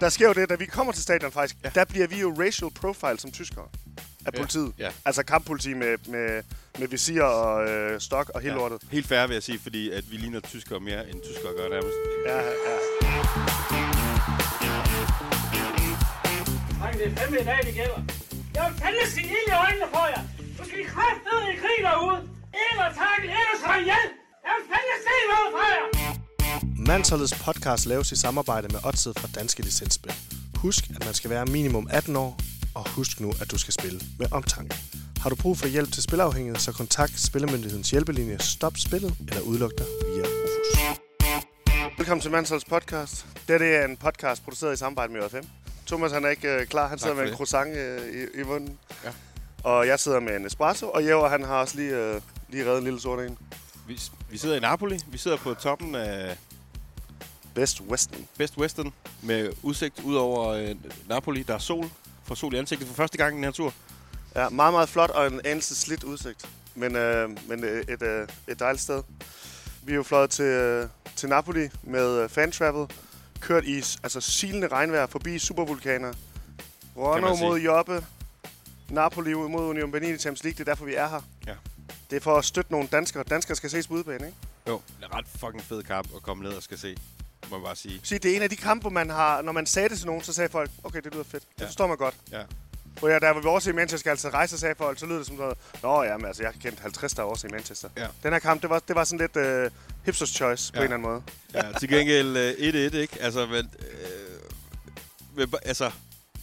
Der sker jo det, da vi kommer til stadion faktisk, ja. der bliver vi jo racial profile som tyskere af Ja, politiet. ja. Altså kamppoliti med, med, med visir og øh, stok og hele ja. lortet. Helt fair vil jeg sige, fordi at vi ligner tyskere mere, end tyskere gør nærmest. Ja, ja. Dreng, det er fandme i dag, det gælder. Jeg vil fandme sige ild i øjnene for jer. Du skal i kraftedeme i krig derude. Ind og takke, ind og slå ihjel. Jeg vil fandme se noget fra jer. Mansholdets podcast laves i samarbejde med Odset fra Danske Licensspil. Husk, at man skal være minimum 18 år, og husk nu, at du skal spille med omtanke. Har du brug for hjælp til spilafhængighed, så kontakt Spillemyndighedens hjælpelinje Stop Spillet eller udluk dig via Rufus. Velkommen til Mansholds podcast. Det, det er en podcast produceret i samarbejde med J5. Thomas han er ikke øh, klar, han sidder for med en det. croissant øh, i, i munden. Ja. Og jeg sidder med en espresso, og Jæver han har også lige, øh, lige reddet en lille sort en. Vi, vi sidder i Napoli. Vi sidder på toppen af Best Western. Best Western med udsigt ud over øh, Napoli. Der er sol. Får sol i ansigtet for første gang i den her tur. Ja, meget, meget flot og en anelse slidt udsigt. Men, øh, men øh, et, øh, et dejligt sted. Vi er jo fløjet til, øh, til Napoli med øh, fan travel. Kørt i altså, silende regnvejr forbi supervulkaner. Rono mod Jobbe. Napoli mod Union Berlin i Champions League. Det er derfor, vi er her. Ja. Det er for at støtte nogle danskere. Danskere skal ses på udebane, ikke? Jo, det er ret fucking fed kamp at komme ned og skal se. Må man bare sige. Sige, det er en af de kampe, hvor man har... Når man sagde det til nogen, så sagde folk, okay, det lyder fedt. Det Ja. forstår man godt. Ja. Hvor jeg, der var vi også i Manchester, altså rejse, sagde folk, så lyder det som noget, Nå ja, men altså, jeg har kendt 50, der er også i Manchester. Ja. Den her kamp, det var, det var sådan lidt uh, hipsters choice på Ja. en eller anden måde. Ja, til gengæld øh, 1-1, ikke? Altså, men, øh, men, altså,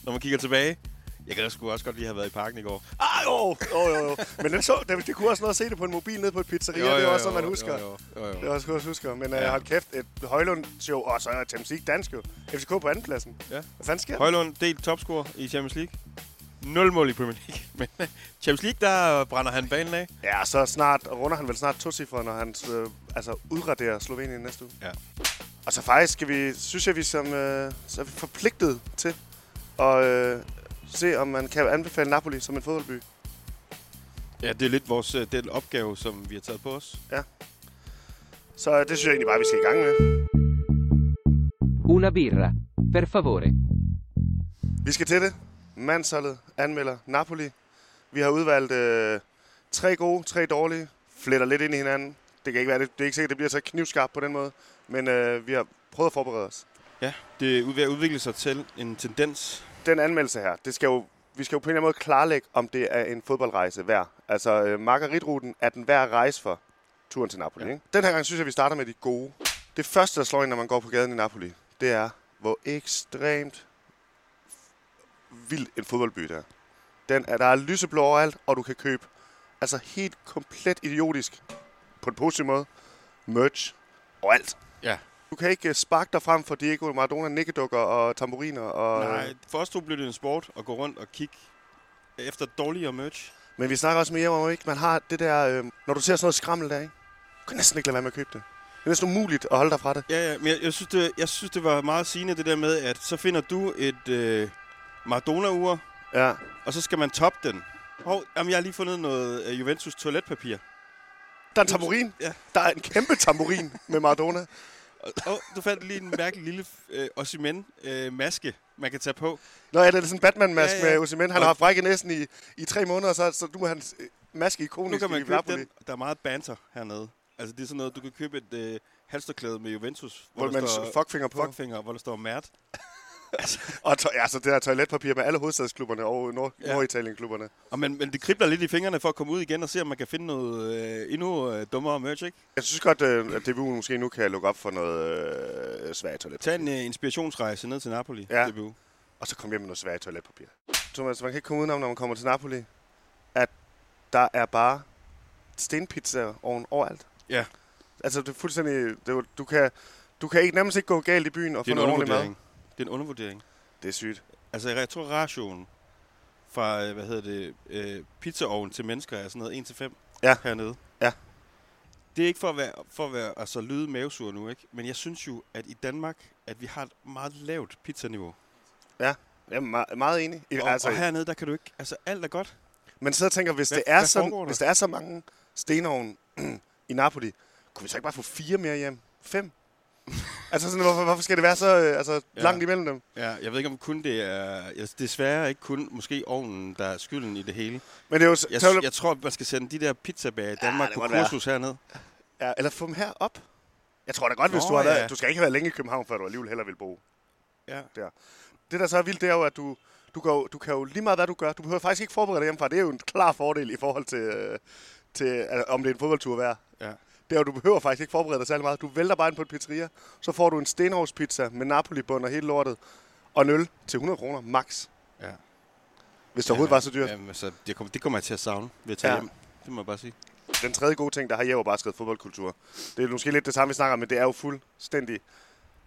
når man kigger tilbage, jeg kan da sgu også godt lige have været i parken i går. Ah, jo, jo, jo, jo. Men den så, det, det kunne også noget at se det på en mobil nede på et pizzeria. det er også sådan, man husker. Jo, jo, jo, Det jo. er også godt, husker. Men uh, Ja. hold kæft, et Højlund-show, og så er Champions League dansk jo. FCK på andenpladsen. Ja. Hvad fanden sker? Højlund delt topscorer i Champions League. 0 mål i Premier League. Men øh, Champions League, der brænder han banen af. Ja, så snart runder han vel snart to når han øh, altså, udraderer Slovenien næste uge. Ja. Og så faktisk skal vi, synes jeg, vi som, øh, så er vi forpligtet til at øh, se, om man kan anbefale Napoli som en fodboldby. Ja, det er lidt vores øh, den opgave, som vi har taget på os. Så øh, det synes jeg egentlig bare, vi skal i gang med. Una birra, per favore. Vi skal til det. Mandsholdet anmelder Napoli. Vi har udvalgt øh, tre gode, tre dårlige. Fletter lidt ind i hinanden. Det kan ikke være, det, det er ikke sikkert, det bliver så knivskarpt på den måde. Men øh, vi har prøvet at forberede os. Ja, det er ved at udvikle sig til en tendens. Den anmeldelse her, det skal jo, vi skal jo på en eller anden måde klarlægge, om det er en fodboldrejse værd. Altså, øh, Margaritruten er den værd at rejse for turen til Napoli. Ja. Ikke? Den her gang synes jeg, vi starter med de gode. Det første, der slår ind, når man går på gaden i Napoli, det er, hvor ekstremt vild en fodboldby det er. Den er. Der er lyseblå overalt, og du kan købe altså helt komplet idiotisk, på en positiv måde, merch overalt. Ja. Du kan ikke øh, sparke dig frem for Diego Maradona, nikkedukker og tamburiner. Og, Nej, for os to blev det en sport at gå rundt og kigge efter dårligere merch. Men vi snakker også med Jeppe om, ikke? Man har det der, øh, når du ser sådan noget skrammel der, ikke? Du kan næsten ikke lade være med at købe det. Det er næsten umuligt at holde dig fra det. Ja, ja, men jeg, jeg, synes, det, jeg synes, det var meget sigende det der med, at så finder du et øh, Maradona-ur, Ja. og så skal man toppe den. Hov, jamen, jeg har lige fundet noget øh, Juventus toiletpapir. Der er en tamburin. Ja. Der er en kæmpe tamburin med Maradona. Og du fandt lige en mærkelig lille øh, Osimhen-maske, man kan tage på. Nå ja, det er sådan en Batman-maske ja, Ja, med Osimhen. Han Og- har haft brækket næsten i, i tre måneder, så, så nu er hans øh, maske ikonisk Nu kan man i købe den. Der er meget banter hernede. Altså, det er sådan noget, du kan købe et øh, halsterklæde med Juventus, Hvor man står fuckfinger på. fuckfinger, hvor der står Mert. Og to, altså, det der toiletpapir med alle hovedstadsklubberne og Nord- Ja. Norditalien-klubberne. Og men, men det kribler lidt i fingrene for at komme ud igen og se, om man kan finde noget øh, endnu øh, dummere merch, ikke? Jeg synes godt, øh, at DBU måske nu kan lukke op for noget øh, svagt toilet. Tag en øh, inspirationsrejse ned til Napoli, Ja. DBU. Og så kom hjem med noget svagt toiletpapir. Thomas, man kan ikke komme udenom, når man kommer til Napoli, at der er bare stenpizza oven overalt. Ja. Altså, det er fuldstændig... Det er, du, kan, du kan ikke, nærmest ikke gå galt i byen og få noget ordentligt mad. Det er en undervurdering. Det er sygt. Altså, jeg tror, ratioen fra, øh, hvad hedder det, øh, pizzaovn til mennesker er sådan noget 1 til 5 Ja. hernede. Ja. Det er ikke for at være, for at være altså, lyde mavesur nu, ikke? Men jeg synes jo, at i Danmark, at vi har et meget lavt pizzaniveau. Jeg er meget, meget enig. I, Og, altså, og hernede, der kan du ikke... Altså, alt er godt. men så tænker hvis Hvad- det er sådan, der? hvis der er så mange stenovn i Napoli, kunne vi så ikke bare få fire mere hjem? Fem? Altså, sådan, hvorfor, hvorfor skal det være så øh, altså, Ja. langt imellem dem? Ja, jeg ved ikke, om kun det er... Jeg, desværre ikke kun måske ovnen, der er skylden i det hele. Men det er jo... Jeg, så- jeg tror, man skal sende de der pizzabager i Danmark ja, på det være. kursus herned. ja, eller få dem her op. Jeg tror da godt, hvis Nå, du har ja. været... Du skal ikke have været længe i København, før du alligevel heller vil bo Ja. der. Det, der så er vildt, det er jo, at du, du, kan jo, du kan jo lige meget, hvad du gør. Du behøver faktisk ikke forberede dig hjemmefra. Det er jo en klar fordel i forhold til, øh, til øh, om det er en fodboldtur værd. Ja. Det er jo, du behøver faktisk ikke forberede dig særlig meget. Du vælter bare ind på et pizzeria, så får du en stenhovspizza med Napoli-bund og hele lortet, og en øl til 100 kroner max. Ja. Hvis det overhovedet var så dyrt. Jamen, altså, det, kommer, det kommer jeg til at savne ved at tage Ja. hjem. Det må jeg bare sige. Den tredje gode ting, der har Jever bare skrevet fodboldkultur. Det er måske lidt det samme, vi snakker om, men det er jo fuldstændig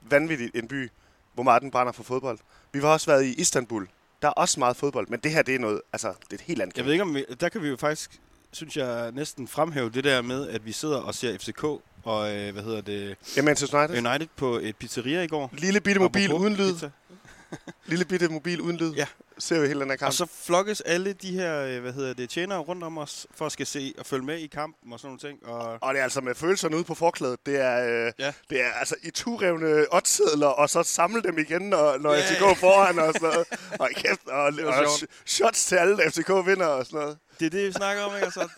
vanvittigt en by, hvor meget den brænder for fodbold. Vi har også været i Istanbul. Der er også meget fodbold, men det her, det er noget, altså, det er et helt andet. Jeg ved ikke, om vi, der kan vi jo faktisk, synes jeg, næsten fremhæve det der med, at vi sidder og ser FCK og, øh, hvad hedder det, Ja, Manchester United. United på et pizzeria i går. Lille bitte mobil uden lyd. pizza. Lille bitte mobil uden lyd. Ja. Ser vi hele den her kamp. Og så flokkes alle de her, øh, hvad hedder det, tjenere rundt om os, for at skal se og følge med i kampen og sådan nogle ting. Og Og det er altså med følelserne ude på forklædet. Det er, øh, Ja. det er altså i turevne odsedler, og så samle dem igen, når, når Ja, FCK ja. foran og sådan noget. Og, kæft, og, og sh- shots til alle, FCK vinder og sådan noget. det er det, vi snakker om, ikke? Altså, hvor-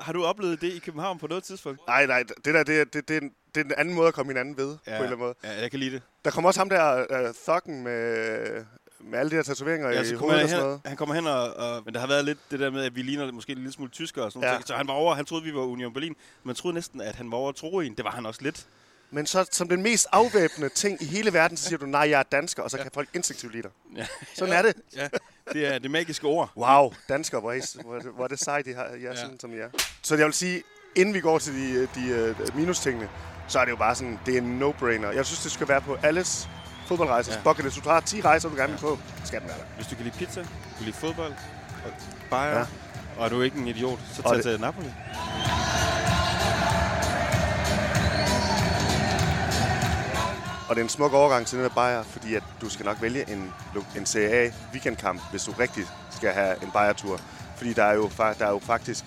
har du oplevet det i København på noget tidspunkt? Nej, nej, det der, det, er- det, det, er en- det er en anden måde at komme hinanden ved, ja. på en eller anden måde. Ja, jeg kan lide det. Der kommer også ham der, uh, Thuggen med, med alle de her tatoveringer Ja, i hovedet og sådan noget. han kommer hen og, og... Men der har været lidt det der med, at vi ligner måske en lille smule tyskere og sådan Ja. ja. noget. Så han var over, han troede, vi var Union Berlin. Man troede næsten, at han var over Troen. Det var han også lidt. Men så som den mest afvæbnende ting i hele verden, så siger du, nej, jeg er dansker, og så kan folk instinktivt lide dig. Ja. Sådan er det. Ja, det er det magiske ord. Wow, danskere, hvor I- hvor, det- hvor det sejt, I har, er ja. Ja. sådan, som I er. Så jeg vil sige, inden vi går til de, de uh, minustingene, så er det jo bare sådan, det er en no-brainer. Jeg synes, det skal være på alles fodboldrejser. Ja. Ja. Bucket, hvis du tager 10 rejser, du gerne vil på, skal den være der. Hvis du kan lide pizza, du kan lide fodbold, og bajer, Ja. ja. og er du ikke en idiot, så tag til Napoli. Og det er en smuk overgang til netop Bayer, fordi at du skal nok vælge en, en Serie A weekendkamp, hvis du rigtig skal have en Bayer-tur. Fordi der er, jo, der er jo faktisk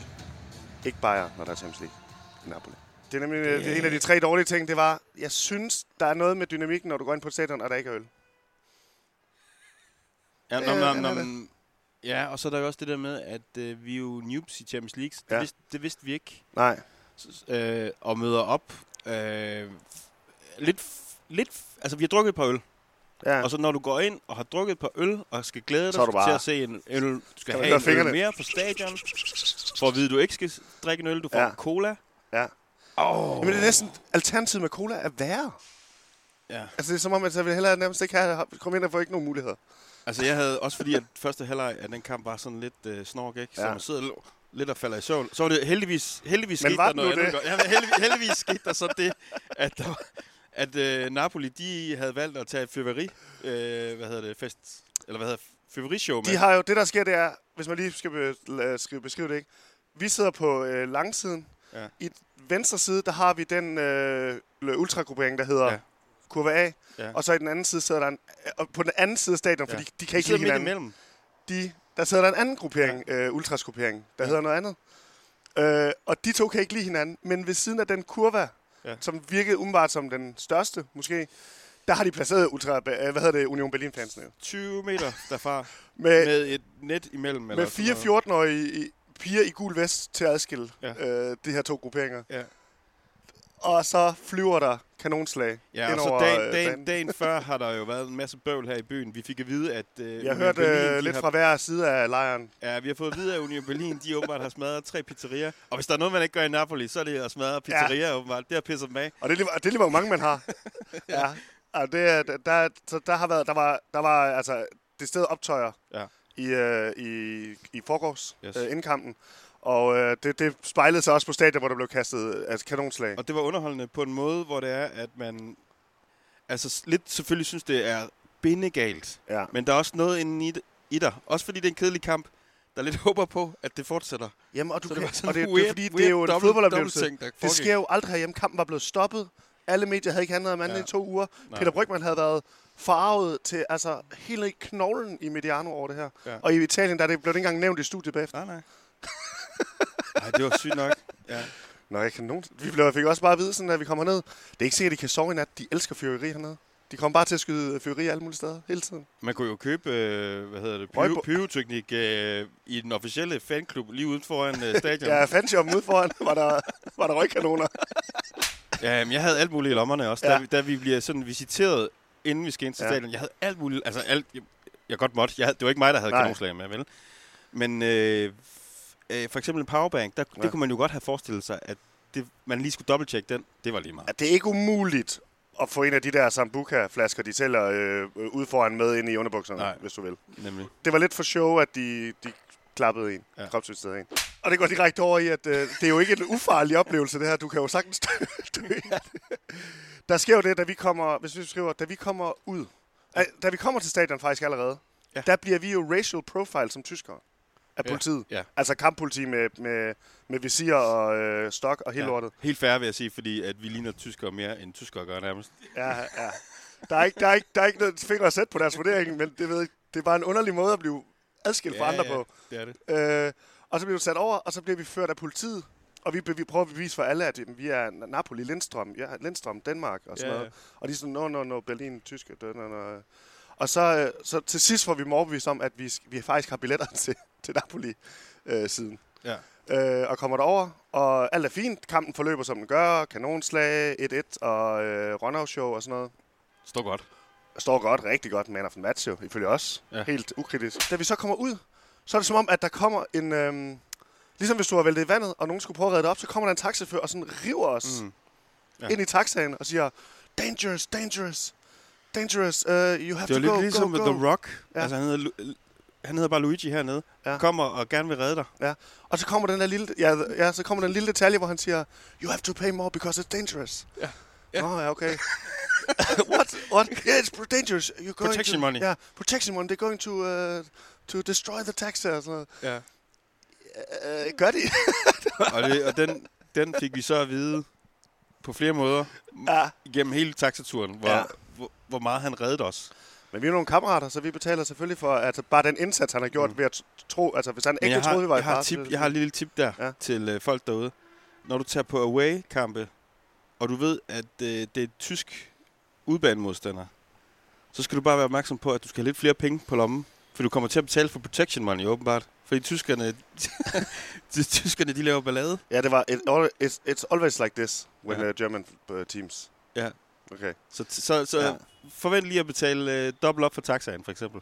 ikke Bayer, når der er Champions League i Napoli. Det er nemlig det er en af de tre dårlige ting, det var, jeg synes, der er noget med dynamikken, når du går ind på stadion, og der ikke er øl. Ja, Ja, nå, nå, ja, og så er der jo også det der med, at øh, vi er jo noobs i Champions League. Det, Ja. vidste, det vidste vi ikke. Nej. S- Øh, og møder op. Øh, lidt, lidt, altså vi har drukket et par øl. Ja. Og så når du går ind og har drukket et par øl, og skal glæde dig bare- til at se en øl, du skal have en fingrene? øl mere på stadion, for at vide, at du ikke skal drikke en øl, du får Ja. cola. Ja. Oh. Jamen, det er næsten alternativet med cola er værre. Ja. Altså, det er som om, at jeg vil hellere nærmest ikke have, komme ind og få ikke nogen muligheder. Altså jeg havde også fordi, at første halvleg af den kamp var sådan lidt øh, snork, ikke? Så Ja. man sidder lidt og falder i søvn. Så var det heldigvis, heldigvis Men skete der det noget nu andet. det? godt. Ja, heldigvis, heldigvis skete der så det, at, der, at øh, Napoli, de havde valgt at tage et fyrværkeri, øh, hvad hedder det, fest, eller hvad hedder fyrværkerishow med. De har jo, det der sker, det er, hvis man lige skal be, la- skal beskrive det, ikke? Vi sidder på øh, langsiden. Ja. I venstre side, der har vi den øh, ultragruppering, der hedder ja. Kurve A. Ja. Og så i den anden side sidder der en, og på den anden side af stadion, Ja. fordi de kan de ikke lide hinanden. imellem. De, der sidder der en anden gruppering, ja. øh, ultrasgruppering, der ja. Hedder noget andet. Øh, og de to kan ikke lide hinanden, men ved siden af den kurva, ja. Som virkede umiddelbart som den største, måske, der har de placeret ultra, øh, hvad hedder det, Union Berlin-fansene. 20 meter derfra, Med, med et net imellem. eller med fire noget. 14-årige i- piger i gul vest til at adskille. Ja. øh, de her to grupperinger. Ja. Og så flyver der kanonslag Ja, og så dagen, øh, dagen, banen. dagen før har der jo været en masse bøvl her i byen. Vi fik at vide, at... Øh, Jeg hørte øh, lidt har fra hver side af lejren. Ja, vi har fået at vide, at Union Berlin, de åbenbart har smadret tre pizzerier. Og hvis der er noget, man ikke gør i Napoli, så er det at smadre pizzerier, ja. åbenbart. Det har pisset dem af. Og det er lige, det er lige hvor mange man har. ja. Og det, er- der, så der har været, der var, der var altså det sted optøjer Ja. i, øh, i, i forgårs, yes. Øh, inden kampen. Og øh, det, det spejlede sig også på stadion, hvor der blev kastet altså, kanonslag. Og det var underholdende på en måde, hvor det er, at man... Altså lidt selvfølgelig synes, det er bindegalt. Ja. Men der er også noget inde i, det- i dig. Også fordi det er en kedelig kamp, der lidt håber på, at det fortsætter. Jamen, og, du Så kan, det var sådan og det, det er weird- fordi, det weird er jo en fodboldoplevelse. Det sker jo aldrig herhjemme. Kampen var blevet stoppet. Alle medier havde ikke handlet om andet ja. I to uger. Nej. Peter Brygman havde været farvet til altså i knoglen i Mediano over det her. Ja. Og i Italien, der er det blev det ikke engang nævnt i studiet bagefter. Nej, nej. Nej, det var sygt nok. Ja. Nå, jeg kan nogen... Vi blev, fik også bare at vide, sådan, at vi kommer ned. Det er ikke sikkert, at de kan sove i nat. De elsker fyrværkeri hernede. De kommer bare til at skyde fyrværkeri alle mulige steder, hele tiden. Man kunne jo købe, øh, hvad hedder det, pyro, pyroteknik øh, i den officielle fanklub lige uden foran øh, stadion. Ja, fanshoppen ude foran, var der, var der røgkanoner. Ja, men jeg havde alt muligt i lommerne også, Ja. da, vi, da vi bliver sådan visiteret, inden vi skal ind til Ja. stadion. Jeg havde alt muligt, altså alt, jeg, jeg godt måtte. Jeg havde, det var ikke mig, der havde Nej. kanonslag med, vel? Men øh, øh, for eksempel en powerbank, der, Ja. det kunne man jo godt have forestillet sig, at det, man lige skulle dobbelttjekke den. Det var lige meget. At det er ikke umuligt at få en af de der Sambuca-flasker, de sælger øh, ude foran med ind i underbukserne, Nej. hvis du vil. Nemlig. Det var lidt for show, at de, de klappede en, ja. Kropsvistede en. Og det går direkte over i, at øh, det er jo ikke en ufarlig oplevelse, det her. Du kan jo sagtens dø. Der sker jo det, da vi kommer, hvis vi skriver, da vi kommer ud, da vi kommer til stadion faktisk allerede. Ja. der bliver vi jo racial profile som tyskere af Ja. politiet. Ja. Altså kamppoliti med, med, med visir og øh, stok og hele ja. lortet. Helt fair vil jeg sige, fordi at vi ligner tyskere mere, end tyskere gør nærmest. Ja, ja. Der er ikke, der er ikke, der er ikke noget finger at sætte på deres vurdering, men det, ved, jeg- det er bare en underlig måde at blive adskilt fra andre på. det er det. Øh, og så bliver vi sat over, og så bliver vi ført af politiet. Og vi, vi prøver at bevise for alle, at vi er Napoli, Lindstrøm, ja, Lindstrøm, Danmark og sådan Ja, noget. ja. Og de er sådan, no, no, no, Berlin, Tyske, no, no, no. Og så, øh, så til sidst får vi dem overbevist om, at vi, vi faktisk har billetter til, til Napoli øh, siden. Ja. Øh, og kommer derover, og alt er fint. Kampen forløber, som den gør. Kanonslag, 1-1 og øh, run-out-show og sådan noget. Står godt. Står godt, rigtig godt. Man of the match jo, ifølge os. Ja. Helt ukritisk. Da vi så kommer ud, så er det som om, at der kommer en... Øhm, ligesom hvis du har væltet i vandet, og nogen skulle prøve at redde det op, så kommer der en taxachauffør og sådan river os mm. Ja. Ind i taxaen og siger, dangerous, dangerous, dangerous, uh, you have Det var to lidt go, ligesom go, go. The Rock. Ja. Altså, han hedder, han hedder bare Luigi hernede. Ja. Kommer og gerne vil redde dig. Ja. Og så kommer den der lille, ja, ja, så kommer den lille detalje, hvor han siger, you have to pay more because it's dangerous. Ja. Ja. Oh, ja, okay. What? What? Yeah, it's dangerous. You're going Protection to, money. Yeah, protection money. They're going to uh, to destroy the taxi. og sådan noget. Ja. Uh, gør de? og, det, og den, den fik vi så at vide på flere måder ja. igennem hele taxaturen, hvor, ja. hvor, hvor meget han reddede os. Men vi er nogle kammerater, så vi betaler selvfølgelig for altså, bare den indsats, han har gjort mm. ved at tro... Altså, hvis han ikke har, troede, vi var i jeg, har et så tip, jeg har et lille tip der Ja. til øh, folk derude. Når du tager på away-kampe, og du ved, at øh, det er et tysk udbanemodstander, så skal du bare være opmærksom på, at du skal have lidt flere penge på lommen. For du kommer til at betale for protection money, åbenbart. Fordi tyskerne, de, tyskerne, de laver ballade. Ja, det var... It, all, it's, it's always like this when Ja. uh, German uh, teams. Ja. Okay. Så, så, så Ja. ja. forvent lige at betale øh, dobbelt op for taxaen, for eksempel.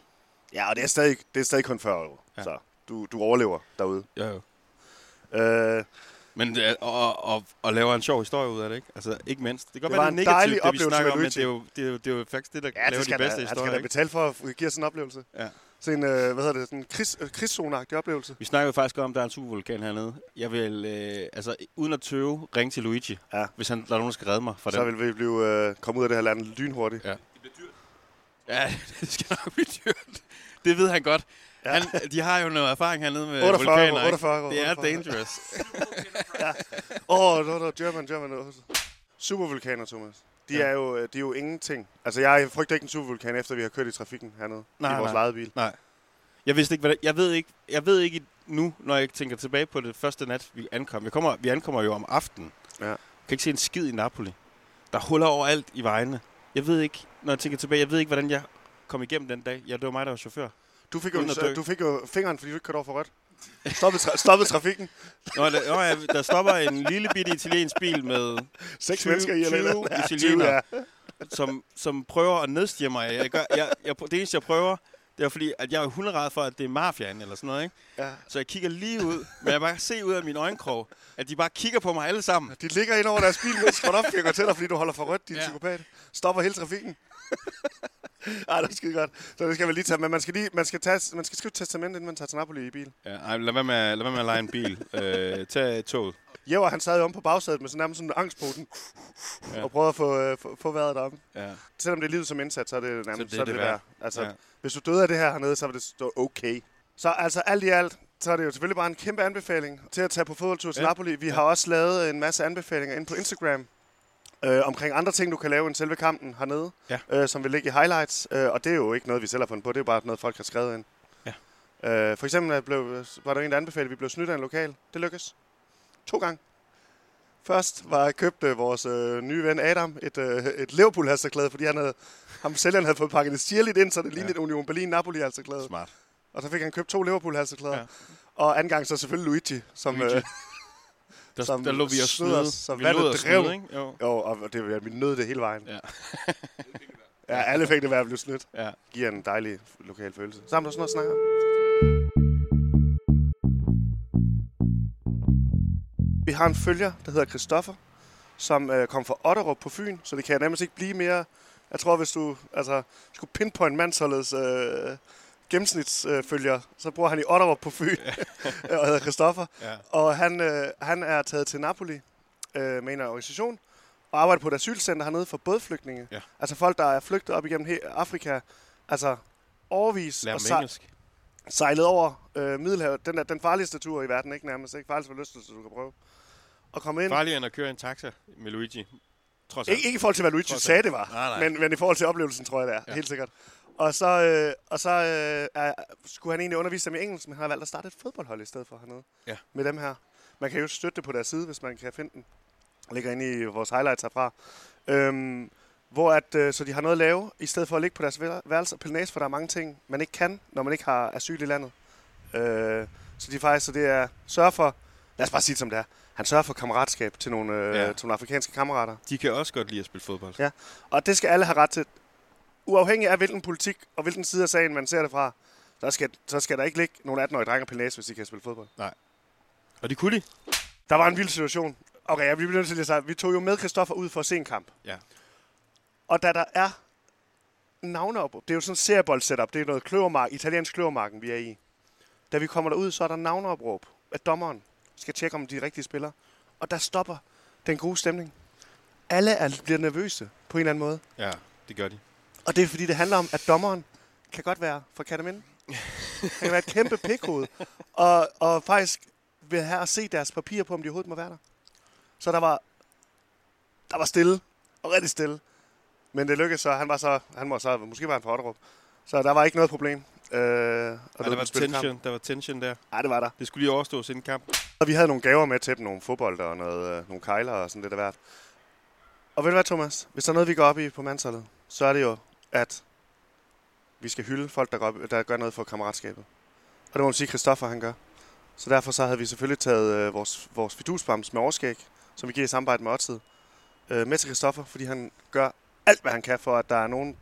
Ja, og det er stadig, det er stadig kun 40 euro. Ja. Ja. Så du, du overlever derude. Ja, jo. Øh, Men øh, og, og, og laver en sjov historie ud af det, ikke? Altså, ikke mindst. Det kan godt Det være, var det en er negativt, det vi oplevelse snakker om, men det er, jo, det, er jo, det er jo faktisk det, der ja, laver det de bedste da, historier, skal da betale for at give os en oplevelse. Ja. Sådan en, øh, hvad hedder det, sådan en krigs, øh, krigszone oplevelse. Vi snakker jo faktisk om, at der er en supervulkan hernede. Jeg vil, øh, altså, uden at tøve, ringe til Luigi, Ja. hvis han, der er nogen, der skal redde mig fra Så den. vil vi blive, øh, komme ud af det her land lynhurtigt. Ja. Ja, det skal nok blive dyrt. Det ved han godt. Ja. Ja. Han, de har jo noget erfaring hernede med 48 vulkaner, euro, ikke? 48 euro, Det er 48. dangerous. Åh, oh, no, no, German, German. Supervulkaner, Thomas. De, Ja. er jo, øh, de er jo ingenting. Altså, jeg frygter ikke en supervulkan, efter vi har kørt i trafikken hernede. Nej, I vores nej. lejede bil. Nej. Jeg vidste ikke, hvad det, jeg ved ikke, jeg ved ikke nu, når jeg tænker tilbage på det første nat, vi ankom. Jeg kommer, vi ankommer jo om aftenen. Ja. Jeg kan ikke se en skid i Napoli. Der er huller overalt i vejene. Jeg ved ikke, når jeg tænker tilbage, jeg ved ikke, hvordan jeg kom igennem den dag. Ja, det var mig, der var chauffør. Du fik, jo, du fik jo fingeren, fordi du ikke kørte over for rødt. Stoppede, tra- stoppede trafikken. Nå, der, nå, ja, der stopper en lille bitte italiensk bil med Seks 20 mennesker i eller 20 Ja, 20, italienere. ja. som, som prøver at nedstige mig. Jeg gør, jeg, jeg, det eneste, jeg prøver, det er fordi, at jeg er hunderad for, at det er mafiaen eller sådan noget, ikke? ja. Så jeg kigger lige ud, men jeg bare kan se ud af min øjenkrog, at de bare kigger på mig alle sammen. De ligger ind over deres bil, mens de op og til dig, fordi du holder for rødt, din. Ja. psykopat. Stopper hele trafikken. Ej, det er skide godt. Så det skal man lige tage. Men man skal, lige, man skal, tage, man skal skrive testament, inden man tager til Napoli i bil. Ja, ej, lad være med, lad være med at lege en bil. Øh, tag toget. Jæver, han sad jo om på bagsædet med sådan nærmest sådan en angst på den. Ja. Ja. Og prøvede at få, øh, få, få vejret deroppe. Ja. Selvom det er livet som indsat, så er det nærmest Så det så er det, det værd. Altså, ja. Ja. hvis du døde af det her hernede, så vil det stå okay. Så altså alt i alt, så er det jo selvfølgelig bare en kæmpe anbefaling til at tage på fodboldtur til ja. Ja. Napoli. Vi har også lavet en masse anbefalinger ind på Instagram. Øh, omkring andre ting, du kan lave end selve kampen hernede, Ja. øh, som vil ligge i highlights. Øh, og det er jo ikke noget, vi selv har fundet på, det er jo bare noget, folk har skrevet ind. Ja. Øh, for eksempel er blev, var der en, der anbefalede, at vi blev snydt af en lokal. Det lykkes. To gange. Først var jeg købt øh, vores øh, nye ven Adam et, øh, et liverpool halsterklæde fordi han havde, ham sælgeren havde fået pakket det sirligt ind, så det lignede ja. et Union berlin napoli halsterklæde Smart. Og så fik han købt to liverpool halsterklæder Ja. ja. Og anden gang så selvfølgelig Luigi, som, Luigi. Øh, Der, Som der lå vi og os, så vi vandet drev. snød, ikke? Jo. jo, og det, vi nød det hele vejen. Ja. Ja, alle fik det være at blive snydt. Ja. Giver en dejlig lokal følelse. Har der sådan noget at snakke om. Vi har en følger, der hedder Christoffer, som øh, kom fra Otterup på Fyn, så det kan nærmest ikke blive mere... Jeg tror, hvis du altså, skulle pinpoint mandsholdets øh, gennemsnitsfølger, øh, så bor han i Otterup på Fyn, og hedder Christoffer. Ja. Og han, øh, han er taget til Napoli øh, med en organisation, og arbejder på et asylcenter hernede for bådflygtninge. Ja. Altså folk, der er flygtet op igennem he- Afrika, altså overvis Lær og sej- engelsk. sejlet over øh, Middelhavet. Den er den farligste tur i verden, ikke nærmest. Ikke farligste forlystelse, du kan prøve. Og komme ind. Farligere end at køre en taxa med Luigi. Trods alt. Ikke, ikke i forhold til, hvad Luigi Trods sagde, det var. Nej, nej. Men, men i forhold til oplevelsen, tror jeg, det er. Ja. Helt sikkert. Og så, øh, og så øh, er, skulle han egentlig undervise dem i engelsk, men han har valgt at starte et fodboldhold i stedet for hernede. Ja. Med dem her. Man kan jo støtte det på deres side, hvis man kan finde den. Jeg ligger inde i vores highlights herfra. Øhm, hvor at, øh, så de har noget at lave, i stedet for at ligge på deres vær- værelser. Pilnæs, for der er mange ting, man ikke kan, når man ikke har asyl i landet. Øh, så de faktisk, så det er, sørge for, lad os bare sige det som det er, han sørger for kammeratskab til nogle, øh, ja. til nogle afrikanske kammerater. De kan også godt lide at spille fodbold. Ja. Og det skal alle have ret til. Uafhængig af hvilken politik og hvilken side af sagen man ser det fra, så skal, så skal der ikke ligge nogle 18-årige drenge pilnæse, hvis de kan spille fodbold. Og de kunne de. Der var en vild situation. Okay, jeg bliver nødt til at sige, vi tog jo med Christoffer ud for at se en kamp. Ja. Og da der er navneopråb, det er jo sådan en seriebold-setup, det er noget kløvermark, italiensk kløvermarken, vi er i. Da vi kommer derud, så er der navneopråb, at dommeren skal tjekke, om de er rigtige spillere. Og der stopper den gode stemning. Alle er, bliver nervøse på en eller anden måde. Ja, det gør de. Og det er fordi, det handler om, at dommeren kan godt være fra Kataminde. Han kan være et kæmpe pikhoved. Og, og faktisk vil have at se deres papirer på, om de overhovedet må være der. Så der var, der var stille. Og rigtig stille. Men det lykkedes så. Han var så, han var så, måske var han fra Otterup. Så der var ikke noget problem. Øh, og Og der var spille kamp. tension, der var tension der. Ja, det var der. Det skulle lige overstås inden kamp. Og vi havde nogle gaver med til dem, nogle fodbold og noget, øh, nogle kejler og sådan lidt af hvert. Og ved du hvad, Thomas? Hvis der er noget, vi går op i på mandsholdet, så er det jo, at vi skal hylde folk, der gør, der gør noget for kammeratskabet. Og det må man sige, Christoffer han gør. Så derfor så havde vi selvfølgelig taget øh, vores, vores fidusbams med overskæg, som vi giver i samarbejde med Odset, øh, med til Christoffer, fordi han gør alt, hvad han kan for, at der er nogen,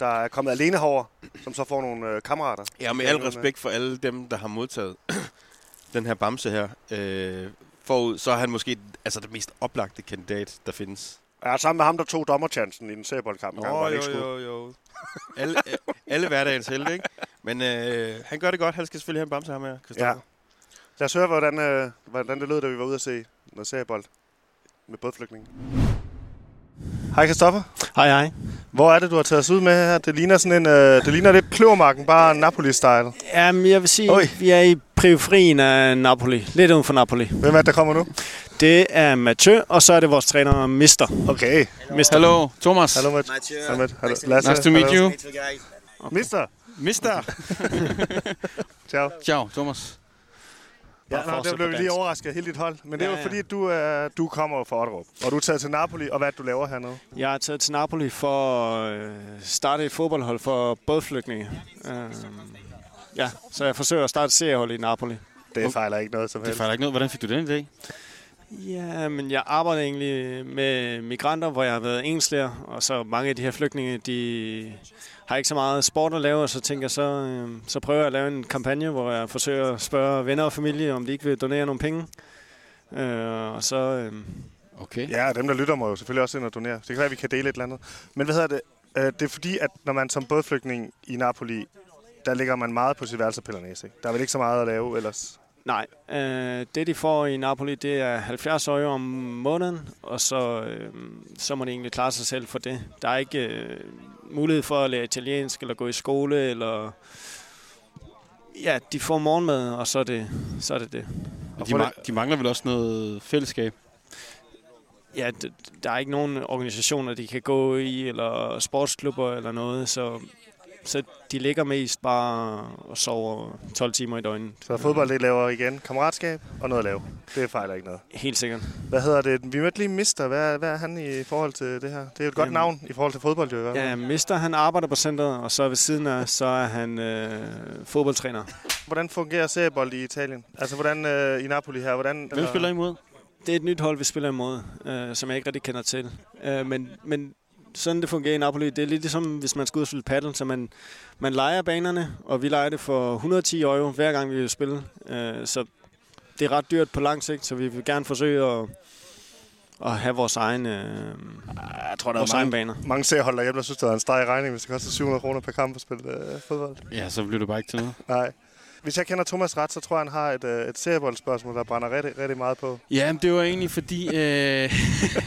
der er kommet alene herover, som så får nogle øh, kammerater. Ja, med al respekt for alle dem, der har modtaget den her bamse her øh, forud, så er han måske altså det mest oplagte kandidat, der findes. Er sammen med ham, der tog dommerchancen i den serieboldkamp. han ikke jo, jo, jo. Alle, alle hverdagens helte, ikke? Men øh, han gør det godt. Han skal selvfølgelig have en bamse ham her, Ja. Christoffer. Lad os høre, hvordan, øh, hvordan det lød, da vi var ude at se noget seriebold med bådflygtninge. Hej Kristoffer. Hej, hej. Hvor er det, du har taget os ud med her? Det ligner sådan en, øh, det ligner lidt kløvermarken, bare Napoli-style. Jamen, jeg vil sige. Oi. vi er i periferien af Napoli. Lidt uden for Napoli. Hvem er det, der kommer nu? Det er Mathieu, og så er det vores træner, Mister. Okay. Mister. Hello, Thomas. Matt. Mathieu. Hallo. Nice to Lasse. Nice to meet Hallo. you. Meet you guys. Mister. Mister. Ciao. Ciao, Thomas. Ja, fortsæt der blev vi lige overrasket hele dit hold. Men det er Ja, jo ja. fordi, at du, er, du kommer fra Otterup. Og du er taget til Napoli, og hvad det, du laver hernede? Jeg er taget til Napoli for at øh, starte et fodboldhold for bådflygtninge. Øh, ja, så jeg forsøger at starte et seriehold i Napoli. Det fejler ikke noget som Det helst. fejler ikke noget. Hvordan fik du den idé? Ja, men jeg arbejder egentlig med migranter, hvor jeg har været engelsklærer, og så mange af de her flygtninge, de har ikke så meget sport at lave, og så tænker jeg, så, øh, så prøver jeg at lave en kampagne, hvor jeg forsøger at spørge venner og familie, om de ikke vil donere nogle penge. Øh, og så, øh, Okay. Ja, dem, der lytter, må jo selvfølgelig også ind og donere. Det kan være, at vi kan dele et eller andet. Men hvad hedder det? Øh, Det er fordi, at når man som bådflygtning i Napoli, der ligger man meget på sit værelse? Der er vel ikke så meget at lave ellers. Nej, øh, det de får i Napoli, det er 70 euro om måneden, og så, øh, så må de egentlig klare sig selv for det. Der er ikke øh, mulighed for at lære italiensk, eller gå i skole, eller... Ja, de får morgenmad, og så er det så er det. det. Men de, ma- de mangler vel også noget fællesskab? Ja, d- der er ikke nogen organisationer, de kan gå i, eller sportsklubber eller noget, så så de ligger mest bare og sover 12 timer i døgnet. Så fodbold, det laver igen kammeratskab og noget at lave. Det fejler ikke noget. Helt sikkert. Hvad hedder det? Vi mødte lige Mister. Hvad, hvad er han i forhold til det her? Det er jo et godt Jamen- navn i forhold til fodbold, jo i hvert fald. Ja, Mister han arbejder på centret, og så ved siden af, så er han øh, fodboldtræner. Hvordan fungerer seriebold i Italien? Altså, hvordan øh, i Napoli her? Hvordan, Hvem spiller imod? Det er et nyt hold, vi spiller imod, øh, som jeg ikke rigtig kender til. Øh, men, men sådan det fungerer i Napoli, det er lidt ligesom, hvis man skal ud og spille paddle, så man, man leger banerne, og vi leger det for 110 euro, hver gang vi vil spille. Øh, så det er ret dyrt på lang sigt, så vi vil gerne forsøge at, at have vores egen, øh, Jeg tror, der vores er mange, baner. mange seriehold derhjemme, der synes, der er en steg regning, hvis det koster 700 kroner per kamp at spille øh, fodbold. Ja, så bliver du bare ikke til noget. Nej. Hvis jeg kender Thomas ret, så tror jeg, han har et, øh, et serieboldspørgsmål, der brænder rigtig, rigtig meget på. Ja, men det var egentlig fordi, øh,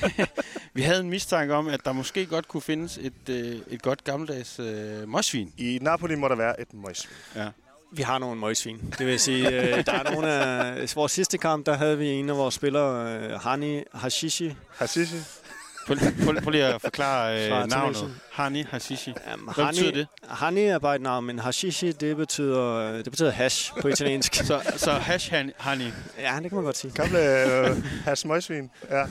vi havde en mistanke om, at der måske godt kunne findes et, øh, et godt gammeldags øh, mosvin. I Napoli må der være et møjs. Vi har nogle møgsvin. Det vil sige, øh, der er nogle af... Vores sidste kamp, der havde vi en af vores spillere, øh, Hani Hashishi. Hashishi. Prøv, prøv, prøv lige at forklare øh, navnet. Hani Hashishi. Hvad betyder det? Hani er bare et navn, men Hashishi, det betyder, det betyder hash på italiensk. Så, så hash han- Hani. ja, det kan man godt sige. Gamle øh, has møjsvin. Ja.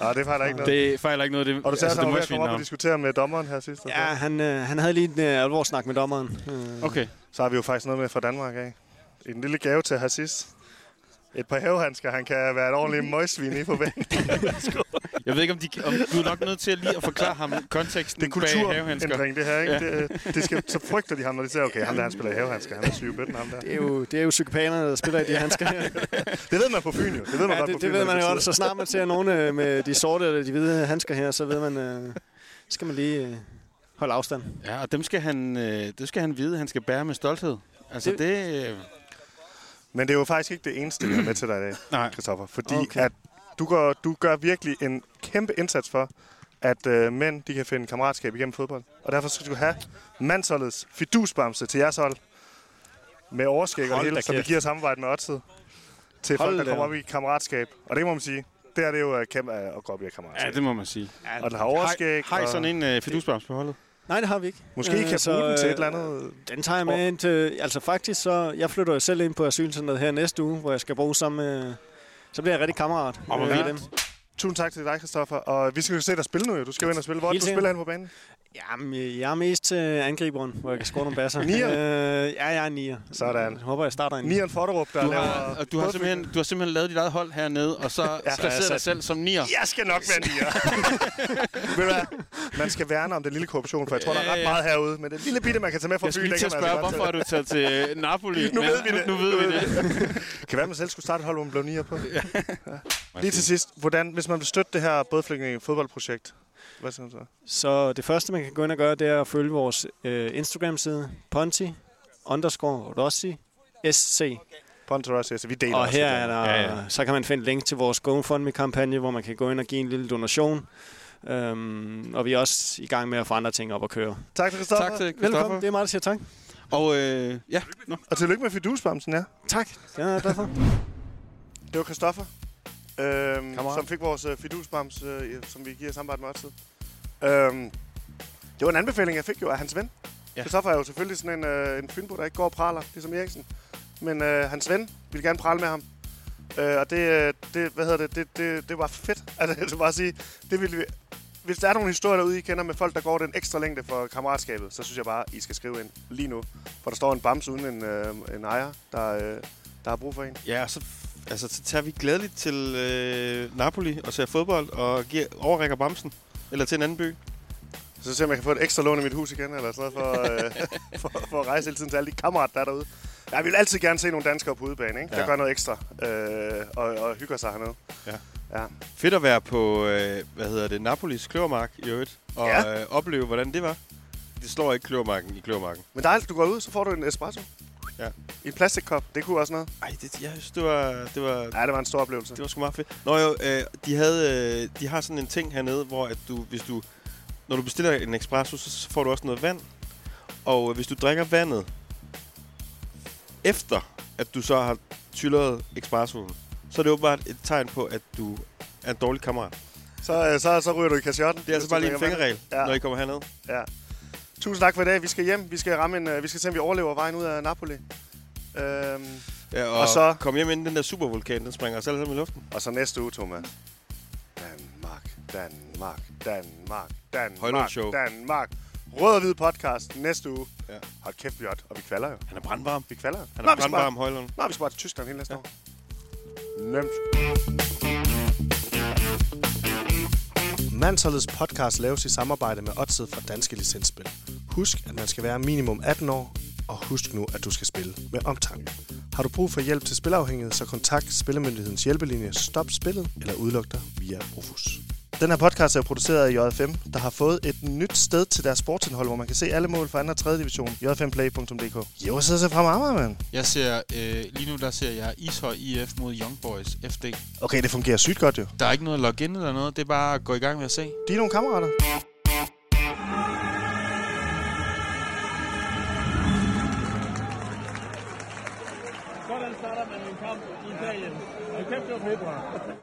Nej, det fejler ikke noget. Det fejler ikke noget. Det, Og du sagde, altså, at han var ved det at komme op og diskutere med dommeren her sidst. Ja, han, øh, han havde lige en øh, alvorsnak med dommeren. Øh, Okay. Så har vi jo faktisk noget med fra Danmark af. En lille gave til Hassis. Et par havehandsker, han kan være et ordentligt møjsvin i på banen. Jeg ved ikke, om, de, om du er nok nødt til at lige at forklare ham konteksten Det er bag havehandsker. kulturændring, det her, ikke? Ja. Det, det skal, så frygter de ham, når de siger, okay, ham der, han spiller i havehandsker. Han er syg i bøtten, ham der. det, er jo, det er jo psykopaterne, der spiller i de handsker her. Det ved man på Fyn jo. Det ved man ja, det, på det Fyn. ved man jo godt. Så snart man ser nogen øh, med de sorte eller de hvide handsker her, så ved man, øh, skal man lige øh, holde afstand. Ja, og dem skal han, øh, det skal han vide, han skal bære med stolthed. Altså det... det øh, Men det er jo faktisk ikke det eneste, vi har med til dig i dag, nej. Christoffer. Fordi okay. at du gør, du gør virkelig en kæmpe indsats for, at øh, mænd de kan finde kammeratskab igennem fodbold. Og derfor skal du have mandsholdets fidusbamse til jeres hold. Med overskæg og det hele, som vi giver samarbejde med Odset. Til Hold folk, der kommer op. i kammeratskab. Og det må man sige. Det er det jo øh, kæmpe øh, at gå op i kammeratskab. Ja, det må man sige. Og den har overskæg. Har I og sådan en øh, fidusbams på holdet? Nej, det har vi ikke. Måske I Øh, kan så, bruge den til et eller andet... Den tager jeg med ind til... Altså faktisk, så... Jeg flytter jo selv ind på asylcenteret her næste uge, hvor jeg skal bo sammen med... Så bliver jeg rigtig kammerat. Og med vildt. dem. Tusind tak til dig, Christoffer. Og vi skal jo se dig spille nu, jo. Du skal jo ind og spille. Hvor du spiller hen på banen? Jamen, jeg er mest til angriberen, hvor jeg kan score nogle basser. Nier? Øh, ja, jeg er nier. Sådan. Jeg håber, jeg starter en. Nian Fodderup, der Du laver... har, og du, har simpelthen, du har simpelthen lavet dit eget hold hernede, og så ja, placeret altså- dig selv som nier. Jeg skal nok være nier. Ved du hvad? Man skal værne om den lille korruption, for jeg tror, der er ret meget herude. Men det lille bitte, man kan tage med fra Jeg lige til at kan man spørge, altså hvorfor er du taget til Napoli? Nu ved vi det. Nu, nu ved vi det. Kan være, man selv skulle starte et hold, hvor man blev nier på. Ja. Lige til sidst, hvordan, hvis man vil støtte det her bådflygtninge fodboldprojekt, hvad siger du så? Så det første, man kan gå ind og gøre, det er at følge vores øh, Instagram-side. Ponti underscore Rossi SC. Ponteros, altså, vi deler Og her det er der, Ja, ja, ja. ja. så kan man finde link til vores GoFundMe-kampagne, hvor man kan gå ind og give en lille donation. Um, og vi er også i gang med at få andre ting op at køre. Tak til Christoffer. Tak til Velkommen, Christoffer. det er mig, der siger tak. Og øh, ja, nå. Og tillykke med fidusbamsen, ja. Tak, det er jeg glad for. Det var Christoffer, øhm, Kammerat. som fik vores øh, fidusbams, øh, som vi giver samarbejde med Odset. Øhm, det var en anbefaling, jeg fik jo af hans ven. Ja. Ja. Christoffer er jo selvfølgelig sådan en, øh, en fynbo, der ikke går og praler, ligesom Eriksen. Men øh, hans ven ville gerne prale med ham. Øh, og det, øh, det, hvad hedder det, det, det, det var fedt. Altså, jeg skal bare sige, det ville vi, hvis der er nogle historier derude, I kender med folk, der går den ekstra længde for kammeratskabet, så synes jeg bare, I skal skrive ind lige nu. For der står en bams uden en, øh, en ejer, der, øh, der har brug for en. Ja, så, altså, så tager vi glædeligt til øh, Napoli og ser fodbold og giver, overrækker bamsen. Eller til en anden by. Så ser jeg, om jeg kan få et ekstra lån i mit hus igen, eller sådan noget, for, øh, for, for at rejse hele tiden til alle de kammerater, der er derude. Jeg vil altid gerne se nogle danskere på udebane, ikke? Der Ja. gør noget ekstra øh, og, og hygger sig hernede. Ja. ja. Fedt at være på, øh, hvad hedder det, Napolis kløvermark i øvrigt. Og Ja. øh, opleve, hvordan det var. Det slår ikke kløvermarken i kløvermarken. Men der alt, du går ud, så får du en espresso. Ja. I en plastikkop. Det kunne også noget. Ej, det, jeg synes, det var, det var, Ja, det var en stor oplevelse. det var sgu meget fedt. Nå jo, øh, de, havde, øh, de har sådan en ting hernede, hvor at du, hvis du, når du bestiller en espresso, så får du også noget vand. Og øh, hvis du drikker vandet, efter at du så har tylleret espressoen, så er det åbenbart et tegn på, at du er en dårlig kammerat. Så, øh, så, så ryger du i kasjotten. Det er altså bare lige en fingerregel. Ja. når I kommer herned. Ja. Tusind tak for i dag. Vi skal hjem. Vi skal ramme en, øh, vi skal se, om vi overlever vejen ud af Napoli. Øhm, Ja, og, Og så- kom hjem inden den der supervulkan, den springer os alle sammen i luften. og så næste uge, Thomas. Danmark, Danmark, Danmark, Danmark, Højlundshow. Danmark. Rød og hvid podcast næste uge. Ja. Hold kæft, vi. Og vi kvalder jo. Han er brandvarm. Vi kvalder. Han Nå, er skal brandvarm, Højlund. nå, vi skal bare til Tyskland hele næste Ja. år. Nemt. Mansholdets podcast laves i samarbejde med Odset fra Danske Licensspil. Husk, at man skal være minimum 18 år, og husk nu, at du skal spille med omtanke. Har du brug for hjælp til spilafhængighed, så kontakt Spillemyndighedens hjælpelinje Stop Spillet eller udluk dig via Rufus. Den her podcast er produceret af JFM, der har fået et nyt sted til deres sportsindhold, hvor man kan se alle mål fra 2. og 3. division. jfmplay.dk Jo, så frem Amager, mand. Jeg ser, øh, lige nu der ser jeg Ishøj IF mod Young Boys FD. Okay, det fungerer sygt godt jo. Der er ikke noget login eller noget, det er bare at gå i gang med at se. De er nogle kammerater. Sådan starter man en kamp i Italien. Og kæft, det var.